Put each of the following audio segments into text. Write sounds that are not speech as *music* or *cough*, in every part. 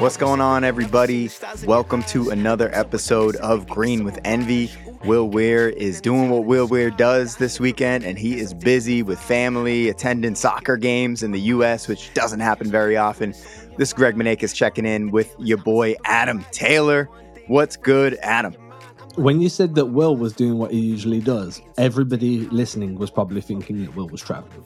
What's going on, everybody? Welcome to another episode of Green with Envy. Will Weir is doing what Will Weir does this weekend, and he is busy with family, attending soccer games in the U.S., which doesn't happen very often. This is Greg Maneikis checking in with your boy Adam Taylor. What's good, Adam? When you said that Will was doing what he usually does, everybody listening was probably thinking that Will was traveling.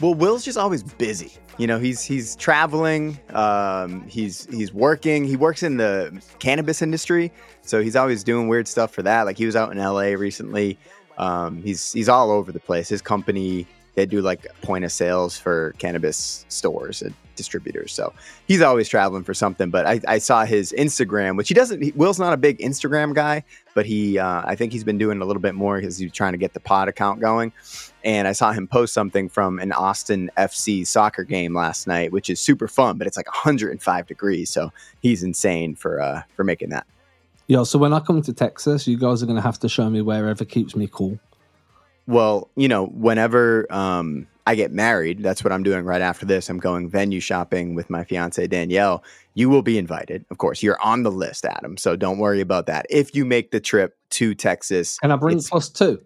Well, Will's just always busy. You know, he's he's traveling. Um, he's he's working. He works in the cannabis industry, so he's always doing weird stuff for that. Like he was out in L.A. recently. Um, he's he's all over the place. His company they do like point of sales for cannabis stores and distributors. So he's always traveling for something. But I, I saw his Instagram, which he doesn't. He, Will's not a big Instagram guy, but he uh, I think he's been doing a little bit more because he's trying to get the pod account going and I saw him post something from an Austin FC soccer game last night, which is super fun, but it's like 105 degrees, so he's insane for uh for making that. Yeah, so when I come to Texas, you guys are going to have to show me wherever keeps me cool. Well, you know, whenever um I get married, that's what I'm doing right after this. I'm going venue shopping with my fiance Danielle. You will be invited. Of course, you're on the list, Adam. So don't worry about that. If you make the trip to Texas, and I bring plus two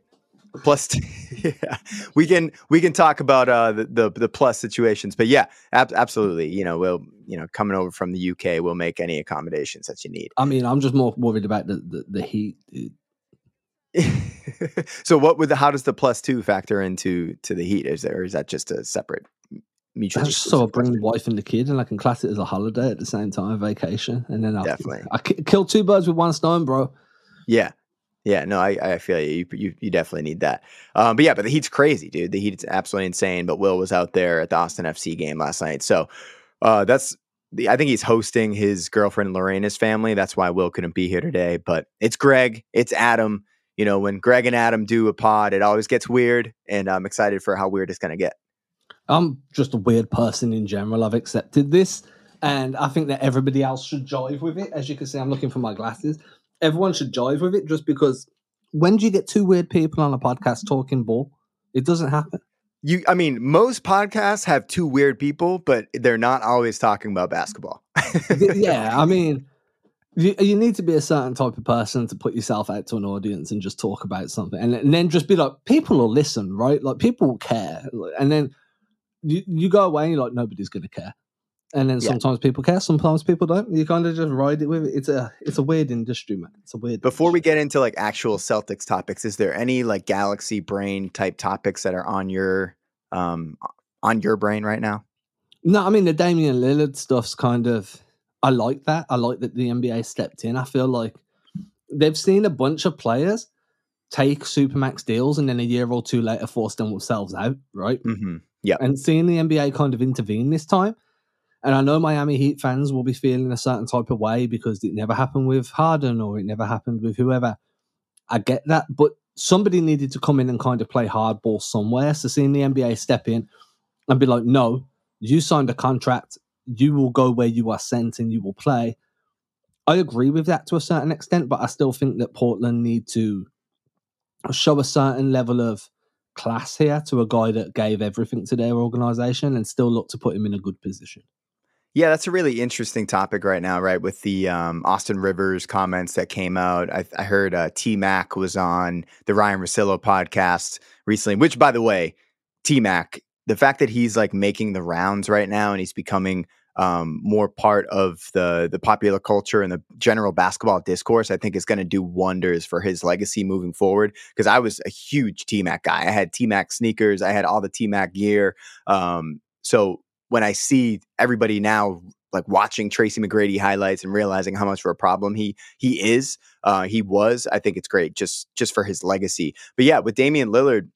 plus t- *laughs* yeah we can we can talk about uh the, the, the plus situations but yeah ab- absolutely you know we'll you know coming over from the uk we'll make any accommodations that you need i mean i'm just more worried about the the, the heat *laughs* so what would the how does the plus two factor into to the heat is there or is that just a separate mutual so i bring the wife and the kid and i can class it as a holiday at the same time vacation and then i definitely i kill two birds with one stone bro yeah yeah, no, I, I feel you. you. You definitely need that. Um, but yeah, but the Heat's crazy, dude. The Heat's absolutely insane. But Will was out there at the Austin FC game last night, so uh, that's. The, I think he's hosting his girlfriend Lorena's family. That's why Will couldn't be here today. But it's Greg, it's Adam. You know, when Greg and Adam do a pod, it always gets weird, and I'm excited for how weird it's going to get. I'm just a weird person in general. I've accepted this, and I think that everybody else should jive with it. As you can see, I'm looking for my glasses everyone should jive with it just because when do you get two weird people on a podcast talking ball? It doesn't happen. You, I mean, most podcasts have two weird people, but they're not always talking about basketball. yeah, I mean, you, you need to be a certain type of person to put yourself out to an audience and just talk about something, and, and then just be like, people will listen, right? Like people will care, and then you, you go away and you're like, nobody's going to care and then sometimes people care, sometimes people don't. You kind of just ride it with it. It's a it's a weird industry, man. It's a weird. Before industry. we get into like actual Celtics topics, is there any like galaxy brain type topics that are on your um on your brain right now? No, I mean the Damian Lillard stuff's kind of. I like that. I like that the NBA stepped in. I feel like they've seen a bunch of players take supermax deals and then a year or two later force themselves out, right? Mm-hmm. Yeah, and seeing the NBA kind of intervene this time and I know Miami Heat fans will be feeling a certain type of way because it never happened with Harden or it never happened with whoever. I get that, but somebody needed to come in and kind of play hardball somewhere. So seeing the NBA step in and be like, no, you signed a contract, you will go where you are sent and you will play. I agree with that to a certain extent, but I still think that Portland need to show a certain level of class here to a guy that gave everything to their organization and still look to put him in a good position. Yeah, that's a really interesting topic right now, right? With the um, Austin Rivers comments that came out. I, I heard uh, T Mac was on the Ryan Russillo podcast recently, which, by the way, T Mac, the fact that he's like making the rounds right now and he's becoming um, more part of the the popular culture and the general basketball discourse, I think is going to do wonders for his legacy moving forward. Because I was a huge T Mac guy. I had T Mac sneakers. I had all the T Mac gear. Um, so when I see everybody now like watching Tracy McGrady highlights and realizing how much of a problem he he is, uh, he was, I think it's great just just for his legacy. But yeah, with Damian Lillard,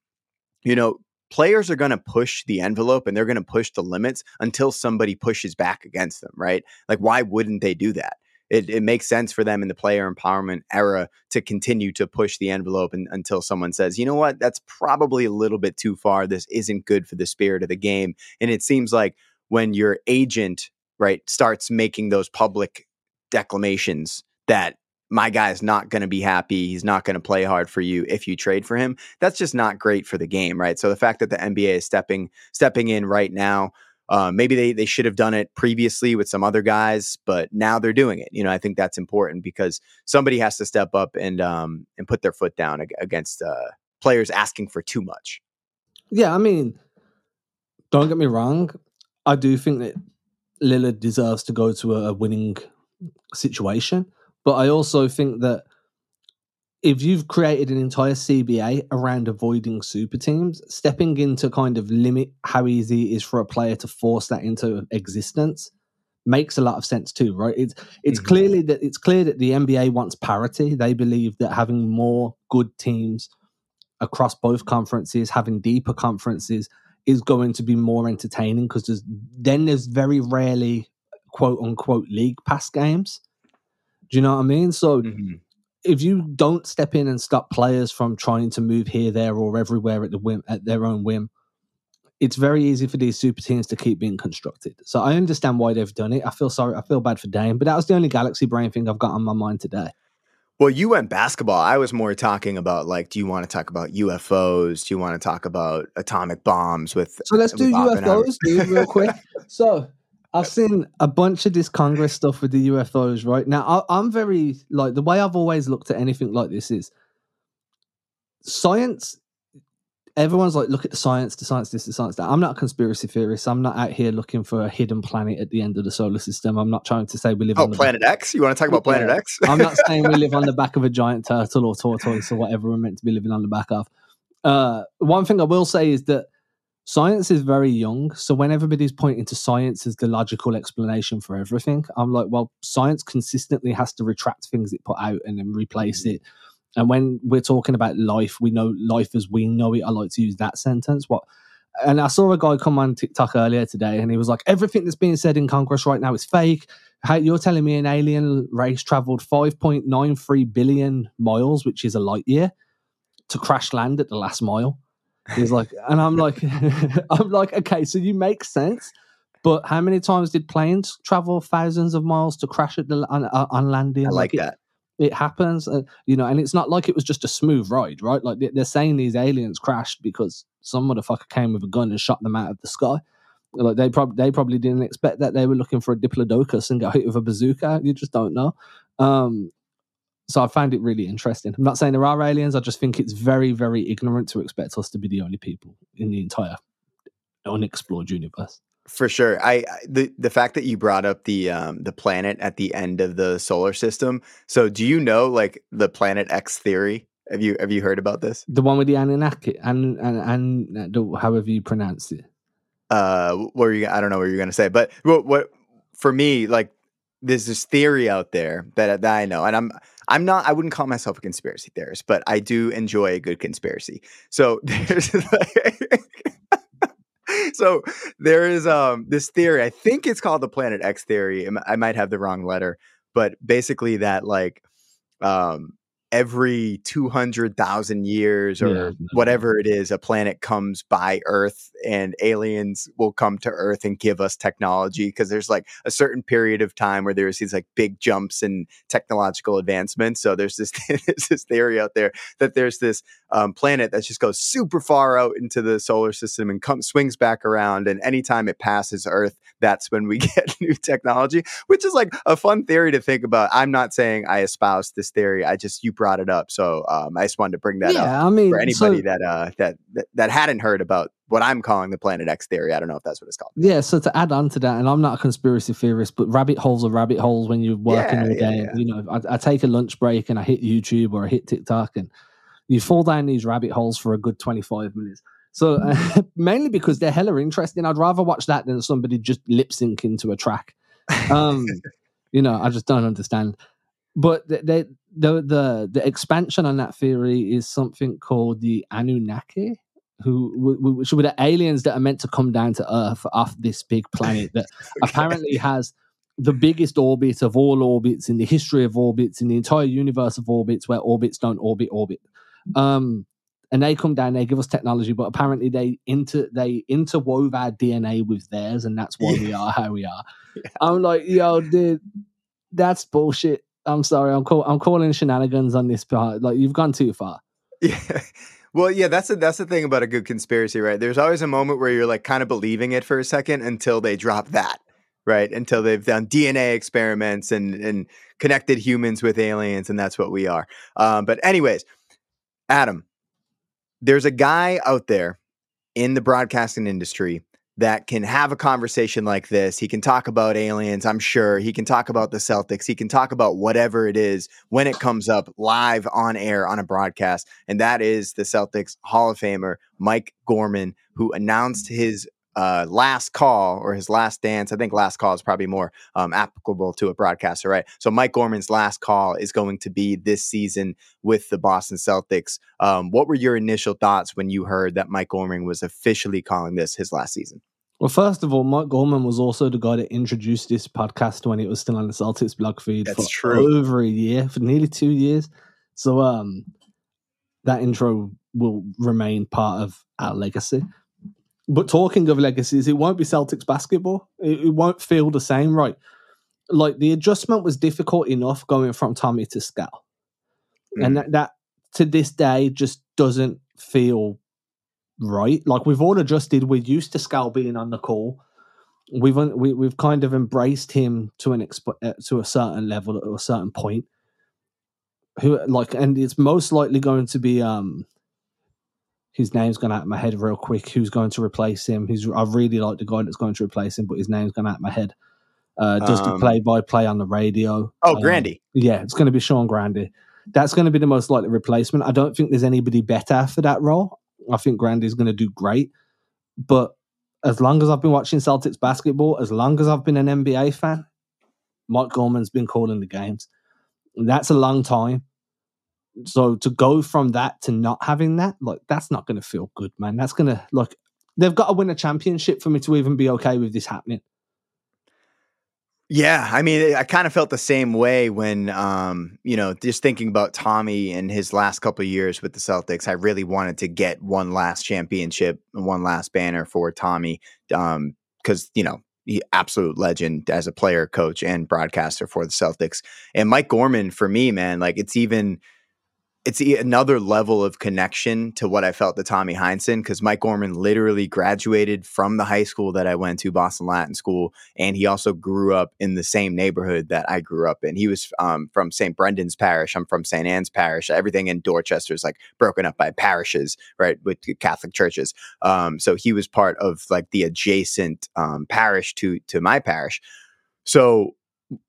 you know, players are going to push the envelope and they're going to push the limits until somebody pushes back against them, right? Like, why wouldn't they do that? It, it makes sense for them in the player empowerment era to continue to push the envelope and, until someone says, you know what, that's probably a little bit too far. This isn't good for the spirit of the game. And it seems like when your agent, right, starts making those public declamations that my guy is not going to be happy. He's not going to play hard for you if you trade for him. That's just not great for the game, right? So the fact that the NBA is stepping stepping in right now, uh, maybe they they should have done it previously with some other guys, but now they're doing it. You know, I think that's important because somebody has to step up and um and put their foot down against uh, players asking for too much. Yeah, I mean, don't get me wrong. I do think that Lillard deserves to go to a winning situation. But I also think that if you've created an entire CBA around avoiding super teams, stepping in to kind of limit how easy it is for a player to force that into existence makes a lot of sense too, right? It's it's mm-hmm. clearly that it's clear that the NBA wants parity. They believe that having more good teams across both conferences, having deeper conferences, is going to be more entertaining because there's then there's very rarely quote unquote league pass games. Do you know what I mean? So mm-hmm. if you don't step in and stop players from trying to move here, there, or everywhere at the whim at their own whim, it's very easy for these super teams to keep being constructed. So I understand why they've done it. I feel sorry. I feel bad for Dame, but that was the only Galaxy brain thing I've got on my mind today. Well, you went basketball. I was more talking about like, do you want to talk about UFOs? Do you want to talk about atomic bombs with? So let's do UFOs, dude, real quick. *laughs* So I've seen a bunch of this Congress stuff with the UFOs right now. I, am very like the way I've always looked at anything like this is science. Everyone's like, look at the science, the science, this, the science, that. I'm not a conspiracy theorist. I'm not out here looking for a hidden planet at the end of the solar system. I'm not trying to say we live. Oh, on Planet back. X. You want to talk about Planet yeah. X? *laughs* I'm not *laughs* saying we live on the back of a giant turtle or tortoise or whatever we're meant to be living on the back of. Uh, one thing I will say is that science is very young. So when everybody's pointing to science as the logical explanation for everything, I'm like, well, science consistently has to retract things it put out and then replace mm-hmm. it. And when we're talking about life, we know life as we know it. I like to use that sentence. What and I saw a guy come on TikTok earlier today, and he was like, "Everything that's being said in Congress right now is fake. How, you're telling me an alien race traveled 5.93 billion miles, which is a light year, to crash land at the last mile." He's like, and I'm like, *laughs* I'm like, okay, so you make sense, but how many times did planes travel thousands of miles to crash at the on, on landing? I like, like that. It, it happens, uh, you know, and it's not like it was just a smooth ride, right? Like they're saying these aliens crashed because some motherfucker came with a gun and shot them out of the sky. Like they probably they probably didn't expect that they were looking for a diplodocus and got hit with a bazooka. You just don't know. Um, so I find it really interesting. I'm not saying there are aliens. I just think it's very, very ignorant to expect us to be the only people in the entire unexplored universe. For sure. I the the fact that you brought up the um the planet at the end of the solar system. So do you know like the planet X theory? Have you have you heard about this? The one with the Anunnaki and and, and however you pronounce it. Uh, what were you? I don't know what you're gonna say, but what, what for me, like, there's this theory out there that that I know, and I'm I'm not, I wouldn't call myself a conspiracy theorist, but I do enjoy a good conspiracy. So *laughs* there's like, so there is um this theory, I think it's called the Planet X theory. I might have the wrong letter, but basically that like um every 200,000 years or Yeah, whatever it is, a planet comes by Earth and aliens will come to Earth and give us technology because there's like a certain period of time where there's these like big jumps in technological advancements. So there's this *laughs* there's this theory out there that there's this um, planet that just goes super far out into the solar system and comes swings back around. And anytime it passes Earth, that's when we *laughs* get new technology, which is like a fun theory to think about. I'm not saying I espouse this theory. I just you brought it up, so um, I just wanted to bring that up I mean, for anybody so, that, uh, that that that hadn't heard about what I'm calling the Planet X theory. I don't know if that's what it's called. yeah. So to add on to that, and I'm not a conspiracy theorist, but rabbit holes are rabbit holes when you're working Yeah, all yeah, day. yeah. You know, I, I take a lunch break and I hit YouTube or I hit TikTok, and you fall down these rabbit holes for a good 25 minutes. So uh, *laughs* mainly because they're hella interesting. I'd rather watch that than somebody just lip sync into a track. Um, *laughs* you know, I just don't understand. But the, the the the the expansion on that theory is something called the Anunnaki, who wh- wh- which were the aliens that are meant to come down to Earth off this big planet that *laughs* apparently has the biggest orbit of all orbits in the history of orbits in the entire universe of orbits where orbits don't orbit orbit. Um, and they come down, they give us technology, but apparently they inter they interwove our DNA with theirs, and that's why we are how we are. *laughs* I'm like, yo, dude, that's bullshit. I'm sorry, I'm call- I'm calling shenanigans on this part. Like you've gone too far. *laughs* Yeah. Well, yeah, that's the that's the thing about a good conspiracy, right? There's always a moment where you're like kind of believing it for a second until they drop that, right? Until they've done DNA experiments and and connected humans with aliens, and that's what we are. Um, but anyways, Adam, there's a guy out there in the broadcasting industry that can have a conversation like this. He can talk about aliens, I'm sure. He can talk about the Celtics. He can talk about whatever it is when it comes up live on air on a broadcast. And that is the Celtics Hall of Famer, Mike Gorman, who announced his uh, last call or his last dance. I think last call is probably more um, applicable to a broadcaster, right? So Mike Gorman's last call is going to be this season with the Boston Celtics. Um, what were your initial thoughts when you heard that Mike Gorman was officially calling this his last season? Well, first of all, Mike Gorman was also the guy that introduced this podcast when it was still on the Celtics blog feed That's for true. over a year, for nearly two years. So um that intro will remain part of our legacy. But talking of legacies, it won't be Celtics basketball. It, it won't feel the same, right? Like the adjustment was difficult enough going from Tommy to Scal. Mm. And that, that to this day just doesn't feel right. Like we've all adjusted. We're used to Scal being on the call. We've un- we, we've kind of embraced him to an exp- uh, to a certain level at a certain point. Who like, and it's most likely going to be um. His name's gone out of my head real quick. Who's going to replace him? Who's I really like the guy that's going to replace him, but his name's gone out of my head. Uh, does the Um, play by play on the radio? Oh, Um, Grandy. yeah, it's going to be Sean Grandy. That's going to be the most likely replacement. I don't think there's anybody better for that role. I think Grandy's going to do great. But as long as I've been watching Celtics basketball, as long as I've been an NBA fan, Mike Gorman's been calling the games. That's a long time. So to go from that to not having that, like that's not going to feel good, man. That's going to like they've got to win a championship for me to even be okay with this happening. Yeah, I mean, I kind of felt the same way when, um, you know, just thinking about Tommy and his last couple years with the Celtics. I really wanted to get one last championship one last banner for Tommy, because you know, he absolute legend as a player, coach, and broadcaster for the Celtics. And Mike Gorman, for me, man, like it's even it's another level of connection to what I felt to Tommy Heinsohn because Mike Gorman literally graduated from the high school that I went to, Boston Latin School, and he also grew up in the same neighborhood that I grew up in. He was um, from St. Brendan's Parish. I'm from St. Anne's Parish. Everything in Dorchester is like broken up by parishes, right, with Catholic churches. Um, so he was part of like the adjacent um, parish to to my parish. So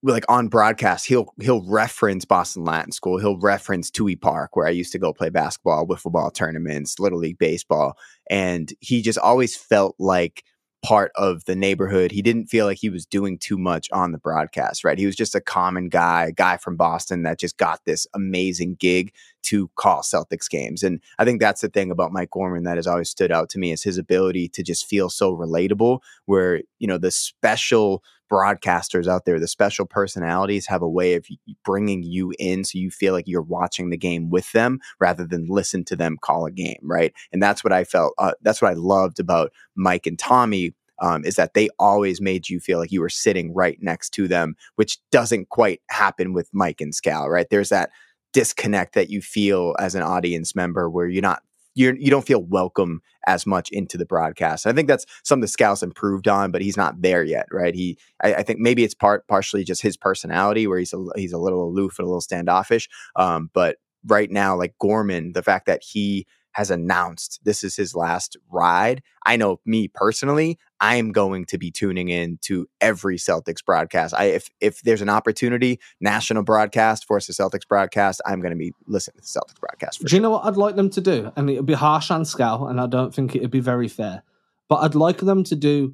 like on broadcast, he'll he'll reference Boston Latin School. He'll reference Tui Park, where I used to go play basketball, wiffle ball tournaments, little league baseball, and he just always felt like part of the neighborhood. He didn't feel like he was doing too much on the broadcast, right? He was just a common guy, a guy from Boston that just got this amazing gig to call Celtics games. And I think that's the thing about Mike Gorman that has always stood out to me is his ability to just feel so relatable, where, you know, the special broadcasters out there, the special personalities have a way of bringing you in so you feel like you're watching the game with them rather than listen to them call a game, right? And that's what I felt, uh, that's what I loved about Mike and Tommy. Um, is that they always made you feel like you were sitting right next to them, which doesn't quite happen with Mike and Scal, right? There's that disconnect that you feel as an audience member where you're not you're you don't feel welcome as much into the broadcast. I think that's something the Scal's improved on, but he's not there yet, right? He, I, I, think maybe it's part partially just his personality, where he's a, he's a little aloof and a little standoffish. Um, but right now, like Gorman, the fact that he has announced this is his last ride. I know me personally, I am going to be tuning in to every Celtics broadcast. I if if there's an opportunity, national broadcast force the Celtics broadcast, I'm going to be listening to the Celtics broadcast. do sure. you know what I'd like them to do? And it'd be harsh on Scal, and I don't think it'd be very fair. But I'd like them to do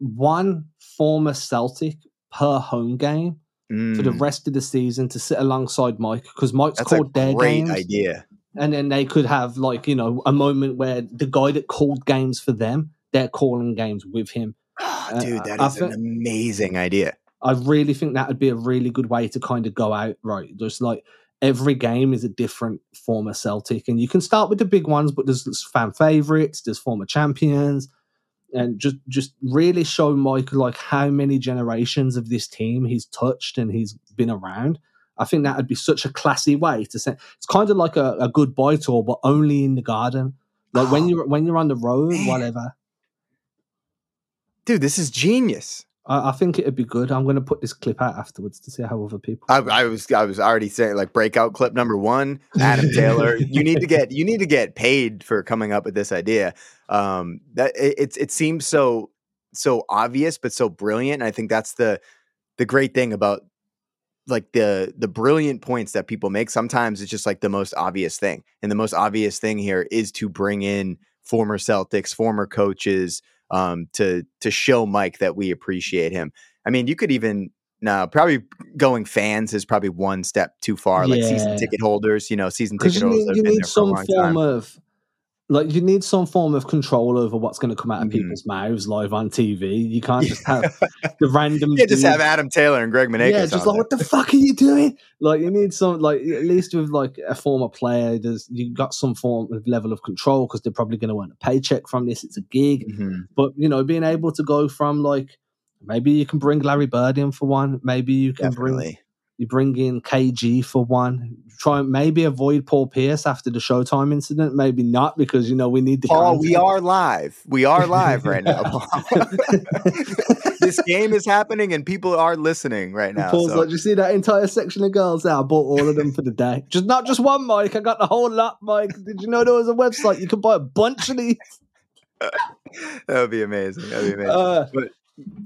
one former Celtic per home game mm. for the mm. rest of the season to sit alongside Mike because Mike's That's called their games. idea and then they could have like you know a moment where the guy that called games for them they're calling games with him. Oh, dude that is an amazing idea. I really think that would be a really good way to kind of go out right? Just like every game is a different former celtic and you can start with the big ones but there's fan favorites there's former champions and just just really show mike like how many generations of this team he's touched and he's been around I think that would be such a classy way to say it's kind of like a, a goodbye tour, but only in the garden. Like oh, when you're when you're on the road, man. whatever. Dude, this is genius. I, I, think it'd be good. I'm going to put this clip out afterwards to see how other people. I, I was I was already saying like breakout clip number one, Adam *laughs* Taylor. you need to get you need to get paid for coming up with this idea. Um, that it, it it seems so so obvious but so brilliant. And I think that's the the great thing about like the the brilliant points that people make sometimes it's just like the most obvious thing and the most obvious thing here is to bring in former celtics former coaches um, to to show mike that we appreciate him i mean you could even now probably going fans is probably one step too far like season ticket holders you know season ticket holders you need, you need some form time. of like you need some form of control over what's going to come out of mm-hmm. people's mouths live on TV. You can't just have the random. *laughs* Yeah, just have Adam Taylor and Greg Maneikis. Yeah, just like what the fuck are you doing? Like you need some like at least with like a former player, there's you got some form of level of control because they're probably going to earn a paycheck from this. It's a gig, mm-hmm. but you know, being able to go from like maybe you can bring Larry Bird in for one, maybe you can Definitely. bring you bring in KG for one. Try maybe avoid Paul Pierce after the Showtime incident. Maybe not because you know we need the. Oh, we are live. We are live right now. *laughs* *laughs* this game is happening and people are listening right now. Paul's so. like, you see that entire section of girls there? I bought all of them for the day. Just not just one, Mike. I got the whole lot, Mike. Did you know there was a website you could buy a bunch of these? *laughs* that would be amazing. That would be amazing. Uh, but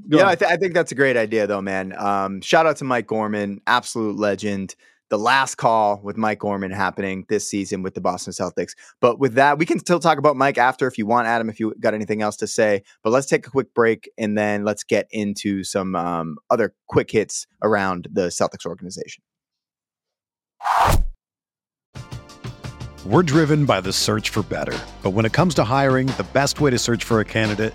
Go yeah, I, th- I, think that's a great idea, though, man. Um, shout out to Mike Gorman, absolute legend. The last call with Mike Gorman happening this season with the Boston Celtics. But with that, we can still talk about Mike after if you want, Adam, if you got anything else to say. But let's take a quick break and then let's get into some um, other quick hits around the Celtics organization. We're driven by the search for better. But when it comes to hiring, the best way to search for a candidate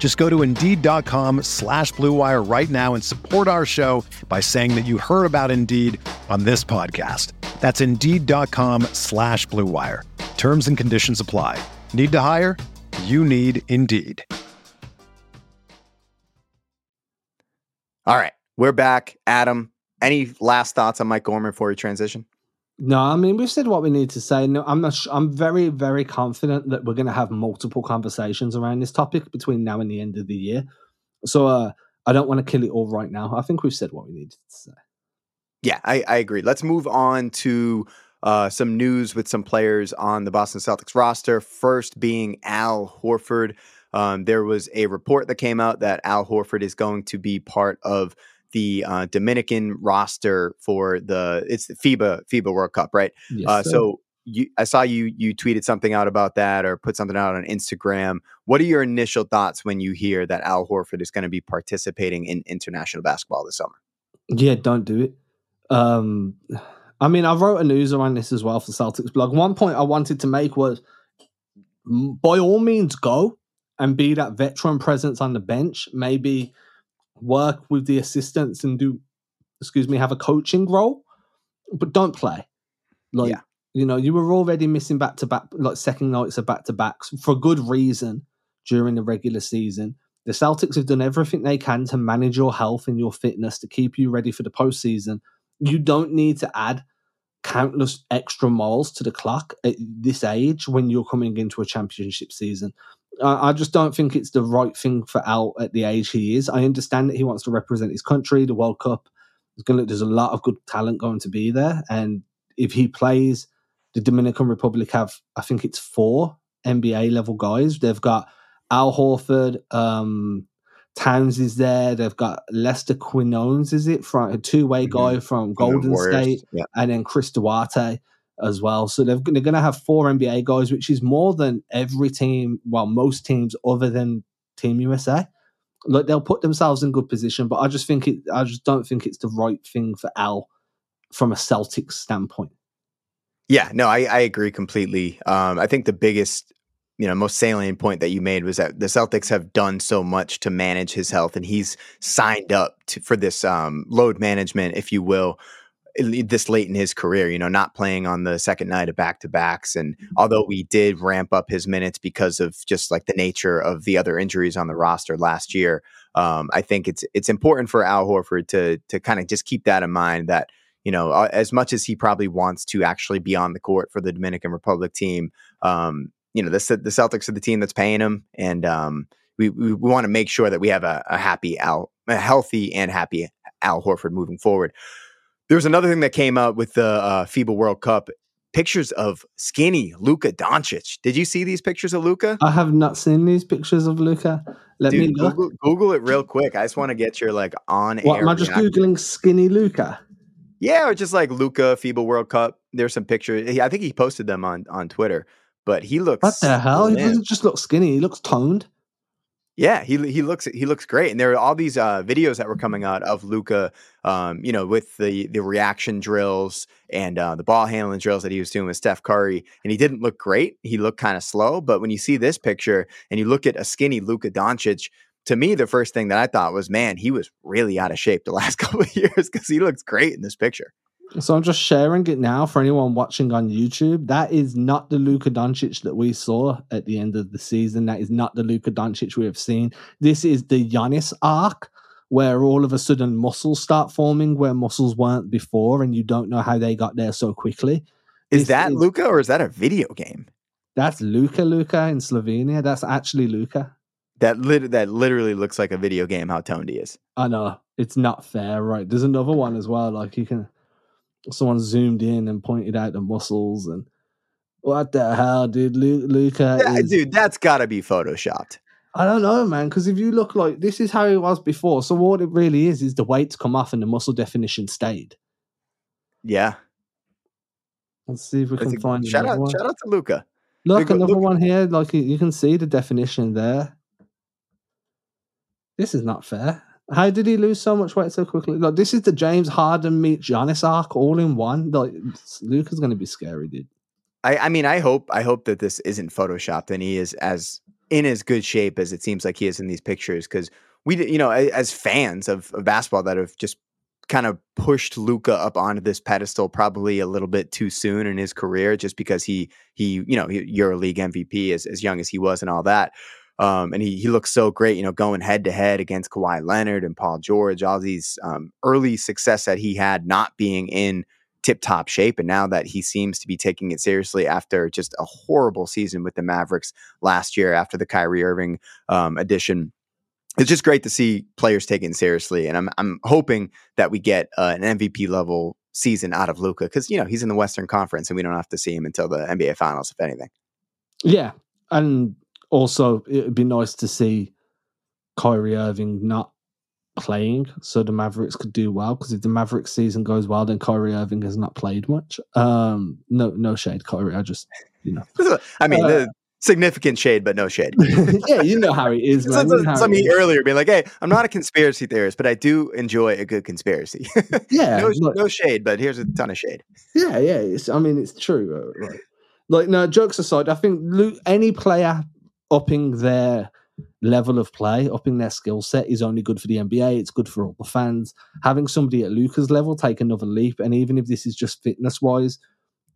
Just go to Indeed.com slash BlueWire right now and support our show by saying that you heard about Indeed on this podcast. That's Indeed.com slash BlueWire. Terms and conditions apply. Need to hire? You need Indeed. All right, we're back. Adam, any last thoughts on Mike Gorman before we transition? No, I mean we've said what we need to say. No, I'm not, I'm very very confident that we're going to have multiple conversations around this topic between now and the end of the year. So uh, I don't want to kill it all right now. I think we've said what we needed to say. Yeah, I, I agree. Let's move on to uh, some news with some players on the Boston Celtics roster. First being Al Horford. Um, there was a report that came out that Al Horford is going to be part of the uh, Dominican roster for the it's the FIBA FIBA World Cup, right? Yes, uh, so you, I saw you you tweeted something out about that or put something out on Instagram. What are your initial thoughts when you hear that Al Horford is going to be participating in international basketball this summer? Yeah, don't do it. Um, I mean, I wrote a news around this as well for Celtics blog. One point I wanted to make was, by all means, go and be that veteran presence on the bench. Maybe work with the assistants and do, excuse me, have a coaching role, but don't play. Like, Yeah. you know, you were already missing back to back, like second nights of back to backs for good reason during the regular season. The Celtics have done everything they can to manage your health and your fitness to keep you ready for the postseason. You don't need to add countless extra miles to the clock at this age when you're coming into a championship season. I I just don't think it's the right thing for Al at the age he is. I understand that he wants to represent his country, the World Cup. There's, gonna, there's a lot of good talent going to be there, and if he plays, the Dominican Republic have I think it's four NBA level guys. They've got Al Horford, um, Towns is there. They've got Lester Quinones, is it from a two way guy from You know, Golden State, Yeah. and then Chris Duarte as well. So they're going to have four NBA guys, which is more than every team, well, most teams other than Team USA. Like they'll put themselves in good position, but I just think it. I just don't think it's the right thing for Al from a Celtics standpoint. Yeah, no, I, I agree completely. Um, I think the biggest, you know, most salient point that you made was that the Celtics have done so much to manage his health, and he's signed up to, for this um, load management, if you will, this late in his career. You know, not playing on the second night of back to backs, and although we did ramp up his minutes because of just like the nature of the other injuries on the roster last year, um, I think it's it's important for Al Horford to to kind of just keep that in mind that you know, as much as he probably wants to actually be on the court for the Dominican Republic team, um, you know, the, the Celtics are the team that's paying him, and um, we we, we want to make sure that we have a, a happy Al, a healthy and happy Al Horford moving forward. There's another thing that came out with the uh, FIBA World Cup. Pictures of skinny Luka Doncic. Did you see these pictures of Luka? I have not seen these pictures of Luka. Let me Dude, look. Google, Google it real quick. I just want to get your like on air. What am I just googling skinny Luka? Yeah, or just like Luka FIBA World Cup. There's some pictures. I think he posted them on on Twitter. But he looks What the hell? He doesn't just look skinny. He looks toned. Yeah, he he looks he looks great, and there are all these uh, videos that were coming out of Luka, um, you know, with the the reaction drills and uh, the ball handling drills that he was doing with Steph Curry, and he didn't look great. He looked kind of slow, but when you see this picture and you look at a skinny Luka Doncic, to me, the first thing that I thought was, man, he was really out of shape the *laughs* last couple of years because he looks great in this picture. So I'm just sharing it now for anyone watching on YouTube. That is not the Luka Doncic that we saw at the end of the season. That is not the Luka Doncic we have seen. This is the Giannis arc, where all of a sudden muscles start forming where muscles weren't before, and you don't know how they got there so quickly. Is This that is- Luka or is that a video game? That's Luka Luka in Slovenia. That's actually Luka. That lit- that literally looks like a video game. How toned he is. I know it's not fair, right? There's another one as well. Like you can, someone zoomed in and pointed out the muscles and what the hell, dude? Lu- Luka, Yeah, is, dude, that's got to be photoshopped. I don't know, man. Because if you look like this is how it was before. So what it really is is the weight's come off and the muscle definition stayed. Yeah. Let's see if we That's can a- find shout out, one. shout out to Luka. Look, another look- one here. Like you can see the definition there. This is not fair. How did he lose so much weight so quickly? Like this is the James Harden meet Giannis arc all in one. Like Luka's going to be scary, dude. I, I mean, I hope I hope that this isn't photoshopped and he is as in as good shape as it seems like he is in these pictures because we, you know, as fans of, of basketball that have just kind of pushed Luka up onto this pedestal probably a little bit too soon in his career, just because he he you know he, EuroLeague MVP as as young as he was and all that. Um, and he he looks so great, you know, going head to head against Kawhi Leonard and Paul George, all these um, early success that he had not being in tip top shape. And now that he seems to be taking it seriously after just a horrible season with the Mavericks last year after the Kyrie Irving um, addition. it's just great to see players taken seriously, and I'm I'm hoping that we get uh, an MVP level season out of Luka because you know he's in the Western Conference and we don't have to see him until the NBA Finals, if anything. Yeah, and also it'd be nice to see Kyrie Irving not playing so the Mavericks could do well because if the Mavericks season goes well, then Kyrie Irving has not played much. Um, no, no shade, Kyrie. I just you know, I mean, uh, significant shade, but no shade. *laughs* yeah, you know how he is, *laughs* man. Some, you some earlier being like, "Hey, I'm not a conspiracy theorist, but I do enjoy a good conspiracy." *laughs* yeah, no, no, shade, but here's a ton of shade. Yeah, yeah. It's, I mean, it's true. Uh, right. Like, no, jokes aside, I think any player upping their level of play, upping their skill set is only good for the NBA. It's good for all the fans. Having somebody at Luka's level take another leap, and even if this is just fitness wise,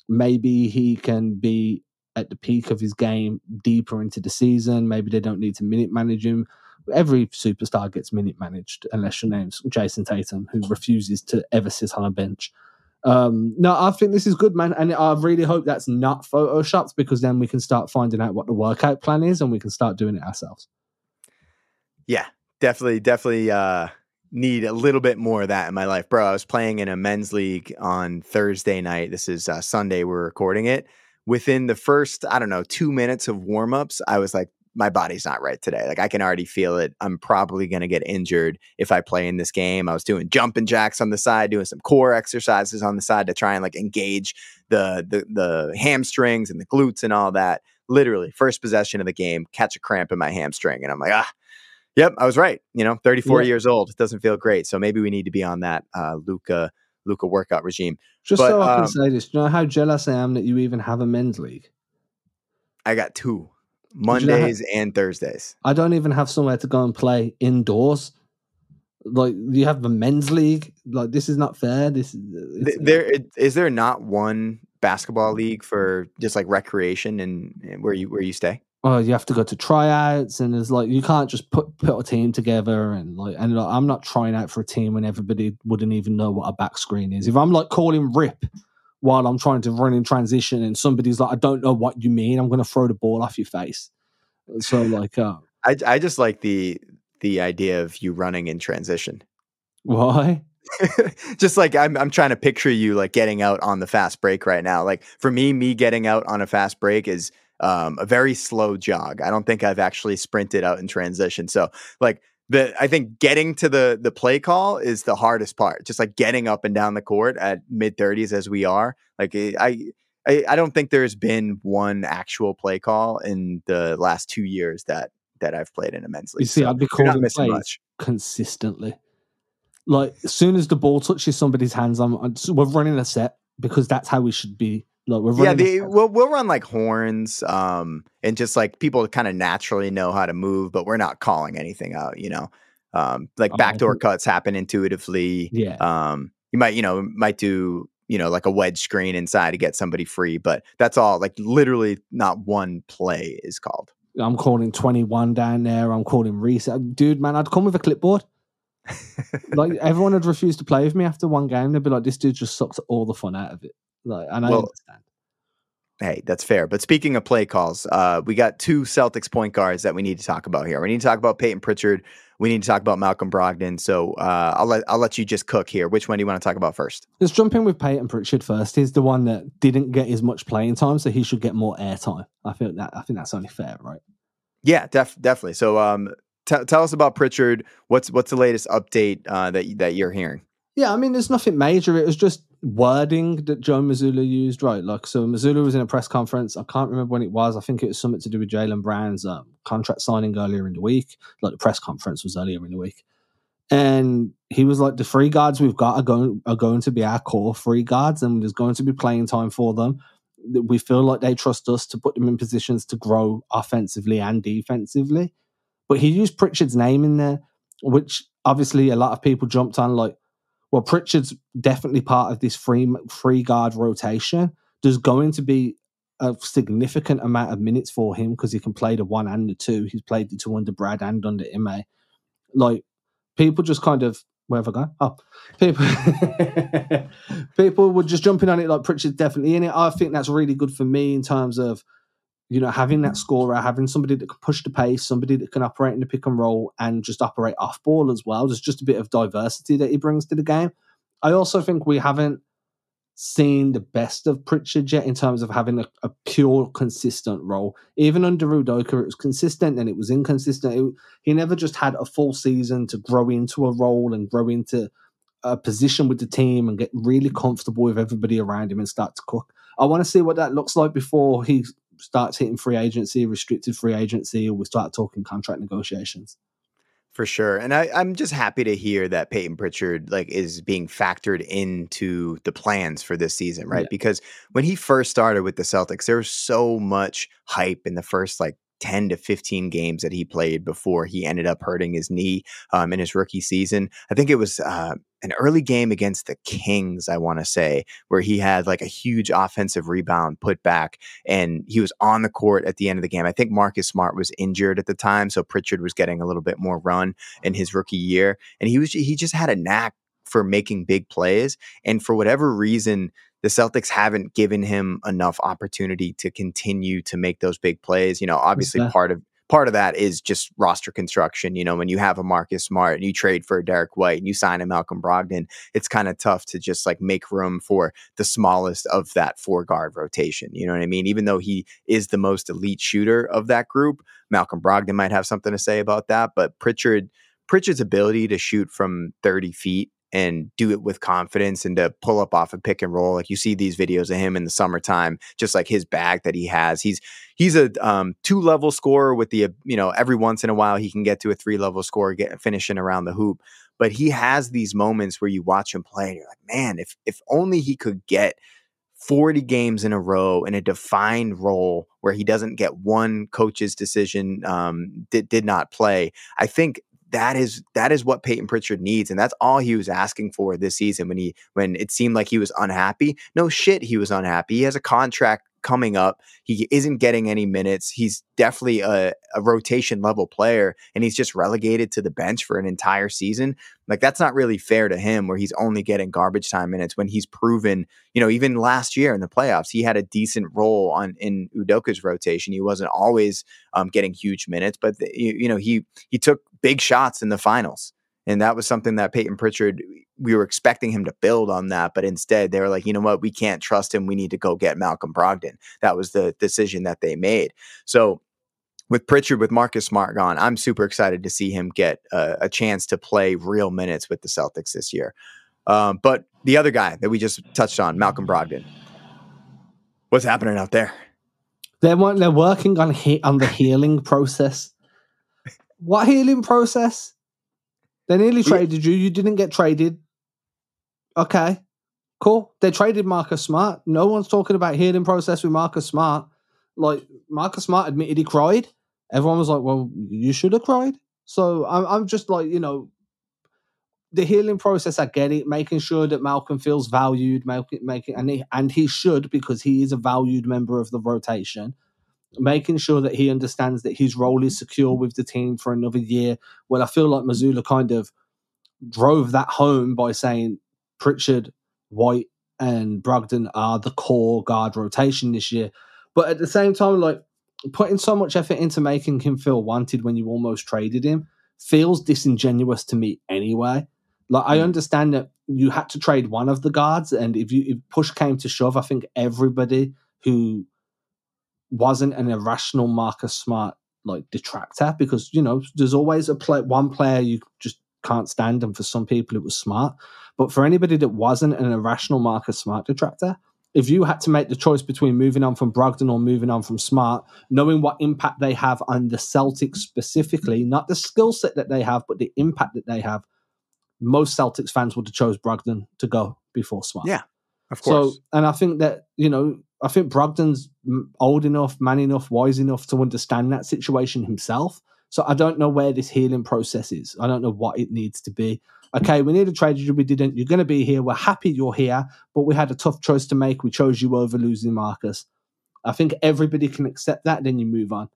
maybe he can be at the peak of his game deeper into the season. Maybe they don't need to minute manage him. Every superstar gets minute managed, unless your name's Jayson Tatum, who refuses to ever sit on a bench. Um, no, I think this is good, man, and I really hope that's not photoshopped because then we can start finding out what the workout plan is and we can start doing it ourselves. Yeah, definitely, definitely uh, need a little bit more of that in my life, bro. I was playing in a men's league on Thursday night. This is uh, Sunday. We're recording it. Within the first, I don't know, two minutes of warm ups, I was like, my body's not right today. Like I can already feel it. I'm probably going to get injured if I play in this game. I was doing jumping jacks on the side, doing some core exercises on the side to try and like engage the the the hamstrings and the glutes and all that. Literally, first possession of the game, catch a cramp in my hamstring, and I'm like, ah, yep, I was right. You know, 34 yeah. years old, it doesn't feel great. So maybe we need to be on that uh, Luca Luka workout regime. Just but, so I can um, say this, you know how jealous I am that you even have a men's league. I got two. Mondays have, and Thursdays. I don't even have somewhere to go and play indoors. Like you have the men's league. Like this is not fair. This is uh, there. Is there not one basketball league for just like recreation and where you where you stay? Oh, you have to go to tryouts, and it's like you can't just put put a team together and like and like, I'm not trying out for a team when everybody wouldn't even know what a back screen is. If I'm like calling rip while I'm trying to run in transition and somebody's like, I don't know what you mean, I'm going to throw the ball off your face. So like, uh, I I just like the the idea of you running in transition. Why? *laughs* just like I'm I'm trying to picture you like getting out on the fast break right now. Like for me, me getting out on a fast break is um, a very slow jog. I don't think I've actually sprinted out in transition. So like the I think getting to the the play call is the hardest part. Just like getting up and down the court at mid 30s as we are. Like eh, I, I I don't think there's been one actual play call in the last 2 years that that I've played in immensely. You see, so I'd be calling plays much. consistently. Like as soon as the ball touches somebody's hands, I'm, I'm we're running a set because that's how we should be Look, we're yeah, the, we'll we'll run like horns, um, and just like people kind of naturally know how to move, but we're not calling anything out, you know. Um, like oh, backdoor cuts happen intuitively. Yeah. Um, you might, you know, might do, you know, like a wedge screen inside to get somebody free, but that's all. Like literally, not one play is called. I'm calling 21 down there. I'm calling reset, dude. Man, I'd come with a clipboard. like *laughs* everyone had refused to play with me after one game. They'd be like, "This dude just sucks all the fun out of it." Like, and I well, understand. Hey, that's fair. But speaking of play calls, uh, we got two Celtics point guards that we need to talk about here. We need to talk about Payton Pritchard. We need to talk about Malcolm Brogdon. So uh, I'll let I'll let you just cook here. Which one do you want to talk about first? Let's jump in with Payton Pritchard first. He's the one that didn't get as much playing time, so he should get more airtime. I feel that I think that's only fair, right? Yeah, def- definitely. So um, t- tell us about Pritchard. What's what's the latest update uh, that that you're hearing? Yeah, I mean, there's nothing major. It was just wording that Joe Mazzulla used, right? Like, so Mazzulla was in a press conference. I can't remember when it was. I think it was something to do with Jaylen Brown's um, contract signing earlier in the week. Like, the press conference was earlier in the week. And he was like, the free guards we've got are going, are going to be our core free guards, and there's going to be playing time for them. We feel like they trust us to put them in positions to grow offensively and defensively. But he used Pritchard's name in there, which obviously a lot of people jumped on, like, well, Pritchard's definitely part of this free free guard rotation. There's going to be a significant amount of minutes for him because he can play the one and the two. He's played the two under Brad and under Ime. Like people just kind of where have I gone? Oh, people *laughs* people were just jumping on it like Pritchard's definitely in it. I think that's really good for me in terms of you know, having that mm-hmm. scorer, having somebody that can push the pace, somebody that can operate in the pick and roll and just operate off ball as well. There's just a bit of diversity that he brings to the game. I also think we haven't seen the best of Pritchard yet in terms of having a, a pure consistent role. Even under Udoka, it was consistent and it was inconsistent. It, he never just had a full season to grow into a role and grow into a position with the team and get really comfortable with everybody around him and start to cook. I want to see what that looks like before he starts hitting free agency, restricted free agency, or we start talking contract negotiations. For sure. And I, I'm just happy to hear that Payton Pritchard like is being factored into the plans for this season, right? Yeah. Because when he first started with the Celtics, there was so much hype in the first like 10 to 15 games that he played before he ended up hurting his knee um, in his rookie season. I think it was uh, an early game against the Kings, I want to say, where he had like a huge offensive rebound put back and he was on the court at the end of the game. I think Marcus Smart was injured at the time, so Pritchard was getting a little bit more run in his rookie year and he was he just had a knack for making big plays and for whatever reason the Celtics haven't given him enough opportunity to continue to make those big plays. You know, obviously part of part of that is just roster construction. You know, when you have a Marcus Smart and you trade for a Derrick White and you sign a Malcolm Brogdon, it's kind of tough to just like make room for the smallest of that four guard rotation. You know what I mean? Even though he is the most elite shooter of that group, Malcolm Brogdon might have something to say about that. But Pritchard, Pritchard's ability to shoot from 30 feet and do it with confidence and to pull up off a pick and roll. Like you see these videos of him in the summertime, just like his bag that he has. He's he's a um, two level scorer with the you know every once in a while he can get to a three level score, get finishing around the hoop. But he has these moments where you watch him play and you're like, man, if if only he could get 40 games in a row in a defined role where he doesn't get one coach's decision um, did, did not play. I think that is that is what Payton Pritchard needs, and that's all he was asking for this season when he when it seemed like he was unhappy. No shit, he was unhappy. He has a contract coming up. He isn't getting any minutes. He's definitely a, a, rotation level player, and he's just relegated to the bench for an entire season. Like that's not really fair to him, where he's only getting garbage time minutes when he's proven. You know, even last year in the playoffs, he had a decent role on in Udoka's rotation. He wasn't always um, getting huge minutes, but the, you, you know he he took big shots in the finals. And that was something that Payton Pritchard, we were expecting him to build on that, but instead they were like, you know what, we can't trust him. We need to go get Malcolm Brogdon. That was the decision that they made. So with Pritchard, with Marcus Smart gone, I'm super excited to see him get a, a chance to play real minutes with the Celtics this year. Um, but the other guy that we just touched on, Malcolm Brogdon, what's happening out there? They're they're working on he- on the healing process. What healing process? They nearly traded you. You didn't get traded. Okay, cool. They traded Marcus Smart. No one's talking about healing process with Marcus Smart. Like Marcus Smart admitted he cried. Everyone was like, "Well, you should have cried." So I'm, I'm just like, you know, the healing process. I get it. Making sure that Malcolm feels valued, making, making, and he, and he should because he is a valued member of the rotation making sure that he understands that his role is secure with the team for another year. Well, I feel like Mazzulla kind of drove that home by saying Pritchard, White, and Brogdon are the core guard rotation this year. But at the same time, like putting so much effort into making him feel wanted when you almost traded him feels disingenuous to me anyway. Like I hmm. understand that you had to trade one of the guards, and if you if push came to shove, I think everybody who wasn't an irrational Marcus Smart like detractor because you know there's always a play one player you just can't stand, and for some people it was Smart. But for anybody that wasn't an irrational Marcus Smart detractor, if you had to make the choice between moving on from Brogdon or moving on from Smart, knowing what impact they have on the Celtics specifically, not the skill set that they have, but the impact that they have, most Celtics fans would have chose Brogdon to go before Smart. Yeah, of course. So, and I think that you know I think Brogdon's old enough, man enough, wise enough to understand that situation himself. So I don't know where this healing process is. I don't know what it needs to be. Okay, we need a trade you, we didn't. You're going to be here. We're happy you're here, but we had a tough choice to make. We chose you over losing Marcus. I think everybody can accept that. Then you move on.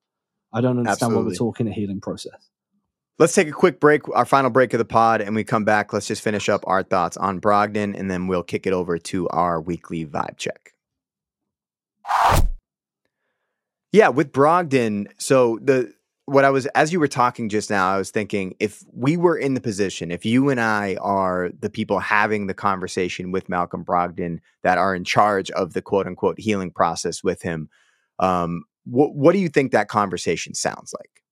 I don't understand Absolutely. why we're talking a healing process. Let's take a quick break, our final break of the pod, and we come back. Let's just finish up our thoughts on Brogdon, and then we'll kick it over to our weekly vibe check. Yeah, with Brogdon, so the what I was as you were talking just now, I was thinking if we were in the position, if you and I are the people having the conversation with Malcolm Brogdon that are in charge of the quote unquote healing process with him, um, what do you think that conversation sounds like?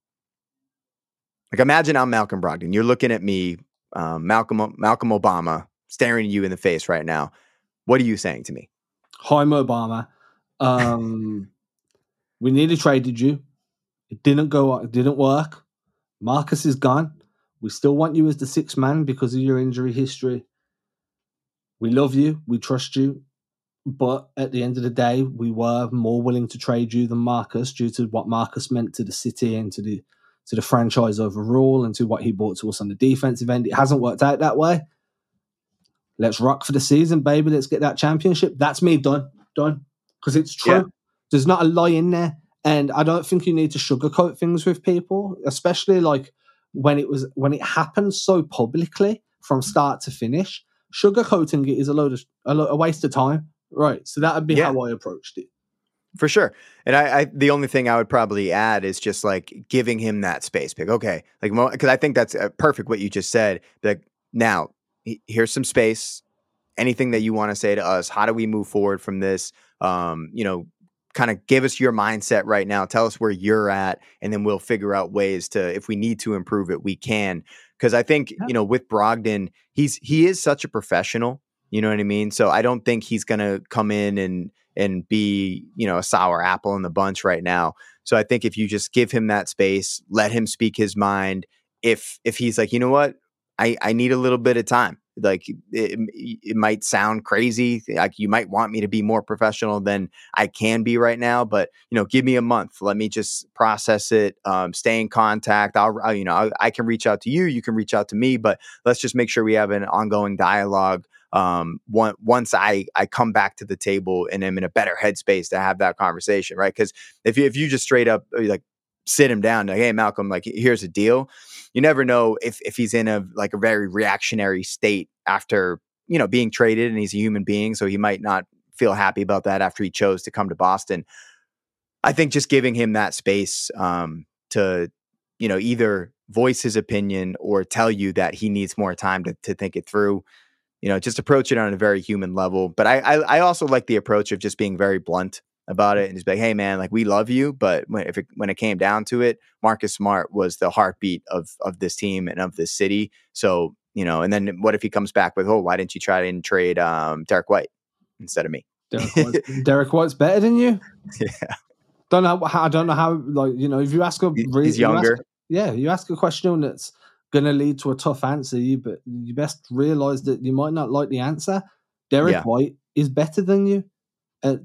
Like imagine I'm Malcolm Brogdon. You're looking at me, um, Malcolm Malcolm Obama, staring you in the face right now. What are you saying to me? Hi, Obama. Um, we nearly traded you. It didn't go. It didn't work. Marcus is gone. We still want you as the sixth man because of your injury history. We love you. We trust you. But at the end of the day, we were more willing to trade you than Marcus due to what Marcus meant to the city and to the to the franchise overall and to what he brought to us on the defensive end. It hasn't worked out that way. Let's rock for the season, baby. Let's get that championship. That's me done. Done. Because it's true. Yeah. There's not a lie in there. And I don't think you need to sugarcoat things with people, especially like when it was when it happened so publicly from start to finish. Sugarcoating it is a load of a, lo- a waste of time. Right. So that would be yeah. how I approached it. For sure. And I, I, the only thing I would probably add is just like giving him that space. Pick, okay, like because I think that's uh, perfect what you just said. Like now, here's some space. Anything that you want to say to us? How do we move forward from this? Um, you know, kind of give us your mindset right now. Tell us where you're at, and then we'll figure out ways to, if we need to improve it, we can. Because I think yeah. you know, with Brogdon, he's he is such a professional. You know what I mean? So I don't think he's gonna come in and and be you know a sour apple in the bunch right now. So I think if you just give him that space, let him speak his mind. If if he's like, you know what, I I need a little bit of time. Like it, it might sound crazy. Like you might want me to be more professional than I can be right now, but you know, give me a month. Let me just process it. Um, stay in contact. I'll, you know I, I, can reach out to you. You can reach out to me, but let's just make sure we have an ongoing dialogue um, one, once I I come back to the table and am in a better headspace to have that conversation, right? Because if you, if you just straight up uh, like sit him down, like, hey Malcolm, like here's a deal. You never know if if he's in a like a very reactionary state after you know being traded, and he's a human being, so he might not feel happy about that after he chose to come to Boston. I think just giving him that space um, to you know either voice his opinion or tell you that he needs more time to to think it through you know, just approach it on a very human level. But I, I, I also like the approach of just being very blunt about it and just be like, hey man, like we love you, but when if it, when it came down to it, Marcus Smart was the heartbeat of of this team and of this city. So you know, and then what if he comes back with, oh, why didn't you try and trade um, Derrick White instead of me? Derrick *laughs* White's, Derrick White's better than you. Yeah. Don't know how. I don't know how. Like you know, if you ask a, he's younger. Ask, yeah, you ask a question that's going to lead to a tough answer, you but you best realize that you might not like the answer. Derrick yeah. White is better than you. Uh,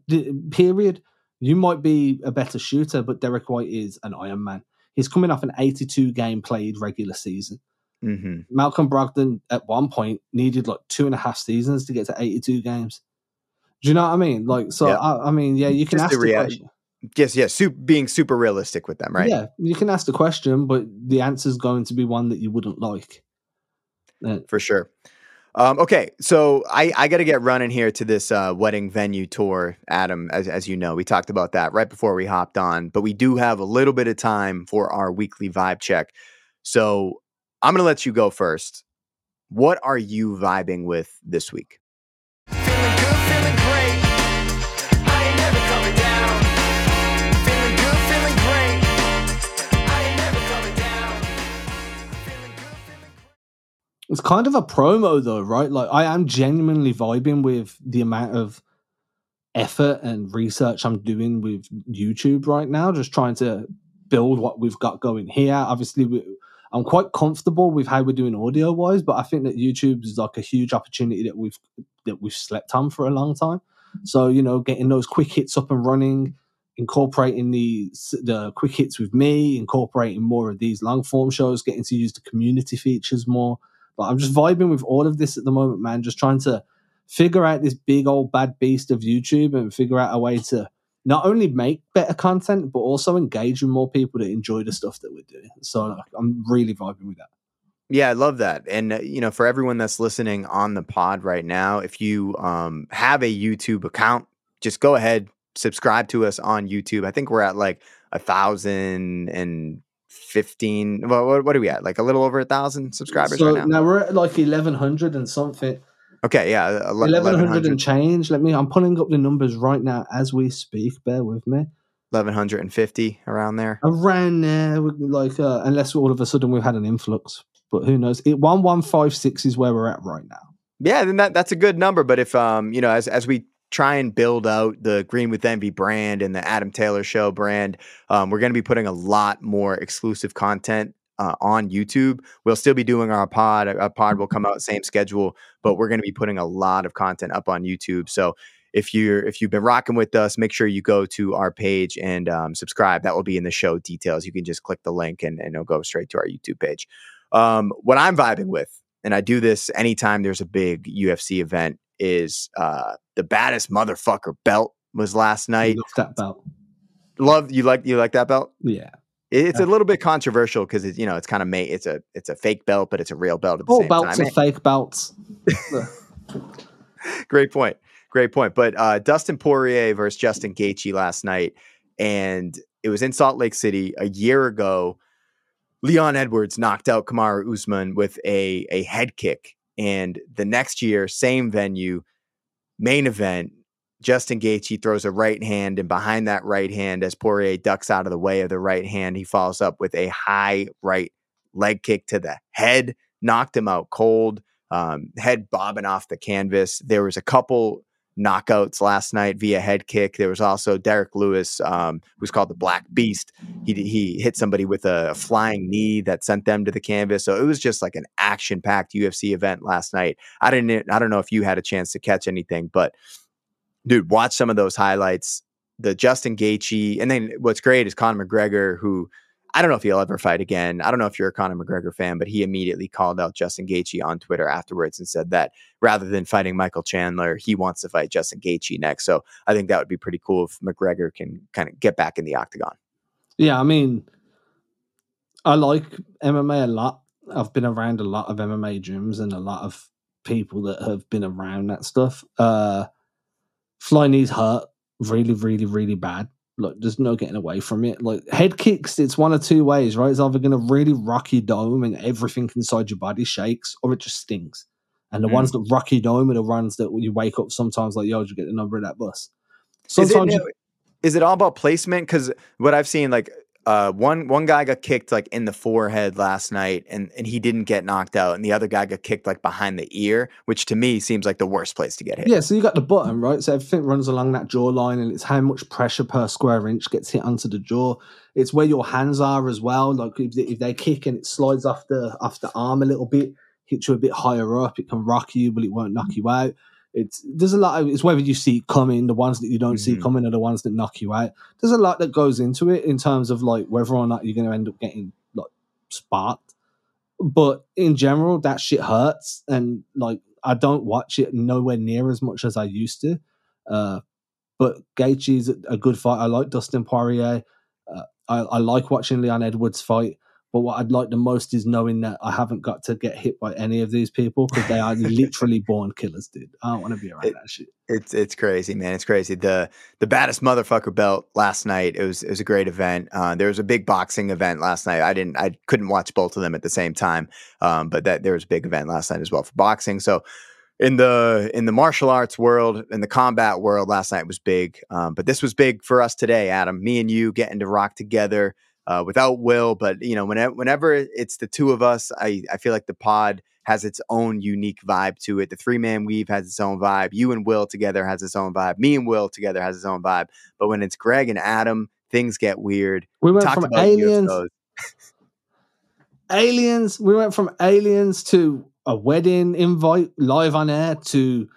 period. You might be a better shooter, but Derrick White is an Iron Man. He's coming off an 82 game played regular season. Mm-hmm. Malcolm Brogdon at one point needed like two and a half seasons to get to 82 games. Do you know what I mean? Like, so yeah. I, I, mean, yeah, you can Just ask the, the question. Yes, yes, su- being super realistic with them, right? Yeah, you can ask the question, but the answer is going to be one that you wouldn't like. Uh, For sure. Um, okay, so I, I got to get running here to this uh, wedding venue tour, Adam. As, as you know, we talked about that right before we hopped on, but we do have a little bit of time for our weekly vibe check. So I'm going to let you go first. What are you vibing with this week? It's kind of a promo though, right? Like I am genuinely vibing with the amount of effort and research I'm doing with YouTube right now, just trying to build what we've got going here. Obviously, we, I'm quite comfortable with how we're doing audio wise, but I think that YouTube is like a huge opportunity that we've that we've slept on for a long time. So you know, getting those quick hits up and running, incorporating the the quick hits with me, incorporating more of these long form shows, getting to use the community features more. But I'm just vibing with all of this at the moment, man. Just trying to figure out this big old bad beast of YouTube and figure out a way to not only make better content, but also engage with more people that enjoy the stuff that we're doing. So I'm really vibing with that. Yeah, I love that. And, uh, you know, for everyone that's listening on the pod right now, if you um, have a YouTube account, just go ahead, subscribe to us on YouTube. I think we're at like a thousand and fifteen. Well, what, what are we at? Like a little over a thousand subscribers so right now. now we're at like eleven hundred and something. Okay, yeah, ele- Eleven hundred 1100 and change. Let me. I'm pulling up the numbers right now as we speak. Bear with me. 1150 around there. Around there, like uh, unless all of a sudden we've had an influx, but who knows? It one one five six is where we're at right now. Yeah, then that that's a good number. But if um, you know, as as we try and build out the Green with Envy brand and the Adam Taylor Show brand, um, we're going to be putting a lot more exclusive content uh, on YouTube. We'll still be doing our pod. A pod will come out same schedule, but we're going to be putting a lot of content up on YouTube. So if you're if you've been rocking with us, make sure you go to our page and um, subscribe. That will be in the show details. You can just click the link and, and it'll go straight to our YouTube page. Um, what I'm vibing with, and I do this anytime there's a big UFC event, is uh, the baddest motherfucker belt was last night. Love that belt. Love you like you like that belt. Yeah. It- It's a little bit controversial because it's you know it's kind of made it's a it's a fake belt, but it's a real belt at the All belts time. are fake belts. *laughs* Great point. Great point. But uh, Dustin Poirier versus Justin Gaethje last night, and it was in Salt Lake City a year ago. Leon Edwards knocked out Kamaru Usman with a a head kick, and the next year, same venue, main event. Justin Gaethje throws a right hand, and behind that right hand, as Poirier ducks out of the way of the right hand, he follows up with a high right leg kick to the head, knocked him out cold. Um, head bobbing off the canvas. There was a couple knockouts last night via head kick. There was also Derrick Lewis, um, who's called the Black Beast. He he hit somebody with a flying knee that sent them to the canvas. So it was just like an action packed UFC event last night. I didn't. I don't know if you had a chance to catch anything, but dude, watch some of those highlights. The Justin Gaethje, and then what's great is Conor McGregor, who I don't know if he'll ever fight again. I don't know if you're a Conor McGregor fan, but he immediately called out Justin Gaethje on Twitter afterwards and said that rather than fighting Michael Chandler, he wants to fight Justin Gaethje next. So I think that would be pretty cool if McGregor can kind of get back in the octagon. Yeah, I mean, I like MMA a lot. I've been around a lot of MMA gyms and a lot of people that have been around that stuff. Uh, fly knees hurt really, really, really bad. Like, there's no getting away from it. Like, head kicks, it's one of two ways, right? It's either going to really rock your dome and everything inside your body shakes, or it just stings. And the Mm. ones that rock your dome are the ones that you wake up sometimes, like, yo, did you get the number of that bus? Is it, Sometimes you- is it all about placement? Because what I've seen, like uh, one one guy got kicked like in the forehead last night, and and he didn't get knocked out, and the other guy got kicked like behind the ear, which to me seems like the worst place to get hit. Yeah, so you got the bottom right? So everything runs along that jawline, and it's how much pressure per square inch gets hit onto the jaw. It's where your hands are as well. Like if they, if they kick and it slides off the off the arm a little bit, hits you a bit higher up, it can rock you, but it won't knock you out. It's there's a lot. Of, it's whether you see it coming. The ones that you don't see Mhm. coming are the ones that knock you out. There's a lot that goes into it in terms of like whether or not you're going to end up getting like sparked. But in general, that shit hurts, and like I don't watch it nowhere near as much as I used to. Uh, but Gaethje's a- a good fight. I like Dustin Poirier. Uh, I, I like watching Leon Edwards fight. But what I'd like the most is knowing that I haven't got to get hit by any of these people because they are literally *laughs* born killers, dude. I don't want to be around It- that shit. It's it's crazy, man. It's crazy. The the baddest motherfucker belt last night. It was it was a great event. Uh, there was a big boxing event last night. I didn't I couldn't watch both of them at the same time. Um, but that there was a big event last night as well for boxing. So in the in the martial arts world, in the combat world, last night was big. Um, but this was big for us today, Adam. Me and you getting to rock together uh, without Will. But you know, whenever whenever it's the two of us, I I feel like the pod has its own unique vibe to it. The three man weave has its own vibe. You and Will together has its own vibe. Me and Will together has its own vibe. But when it's Greg and Adam, things get weird. We went Talked from aliens, aliens. We went from aliens to a wedding invite live on air to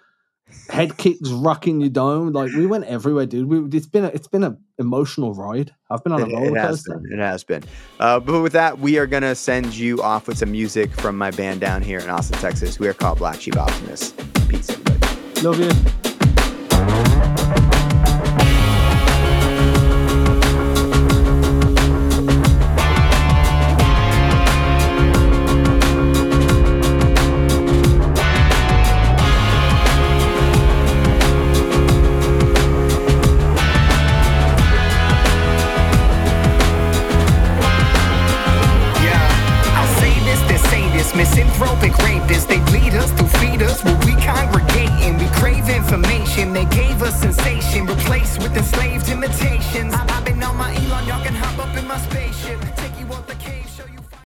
head kicks rocking your dome. Like we went everywhere, dude. We, it's been a, it's been an emotional ride. I've been on a roller coaster. It has been. Uh, but with that, we are gonna send you off with some music from my band down here in Austin, Texas. We are called Black Sheep Optimist. Peace, everybody. Love you.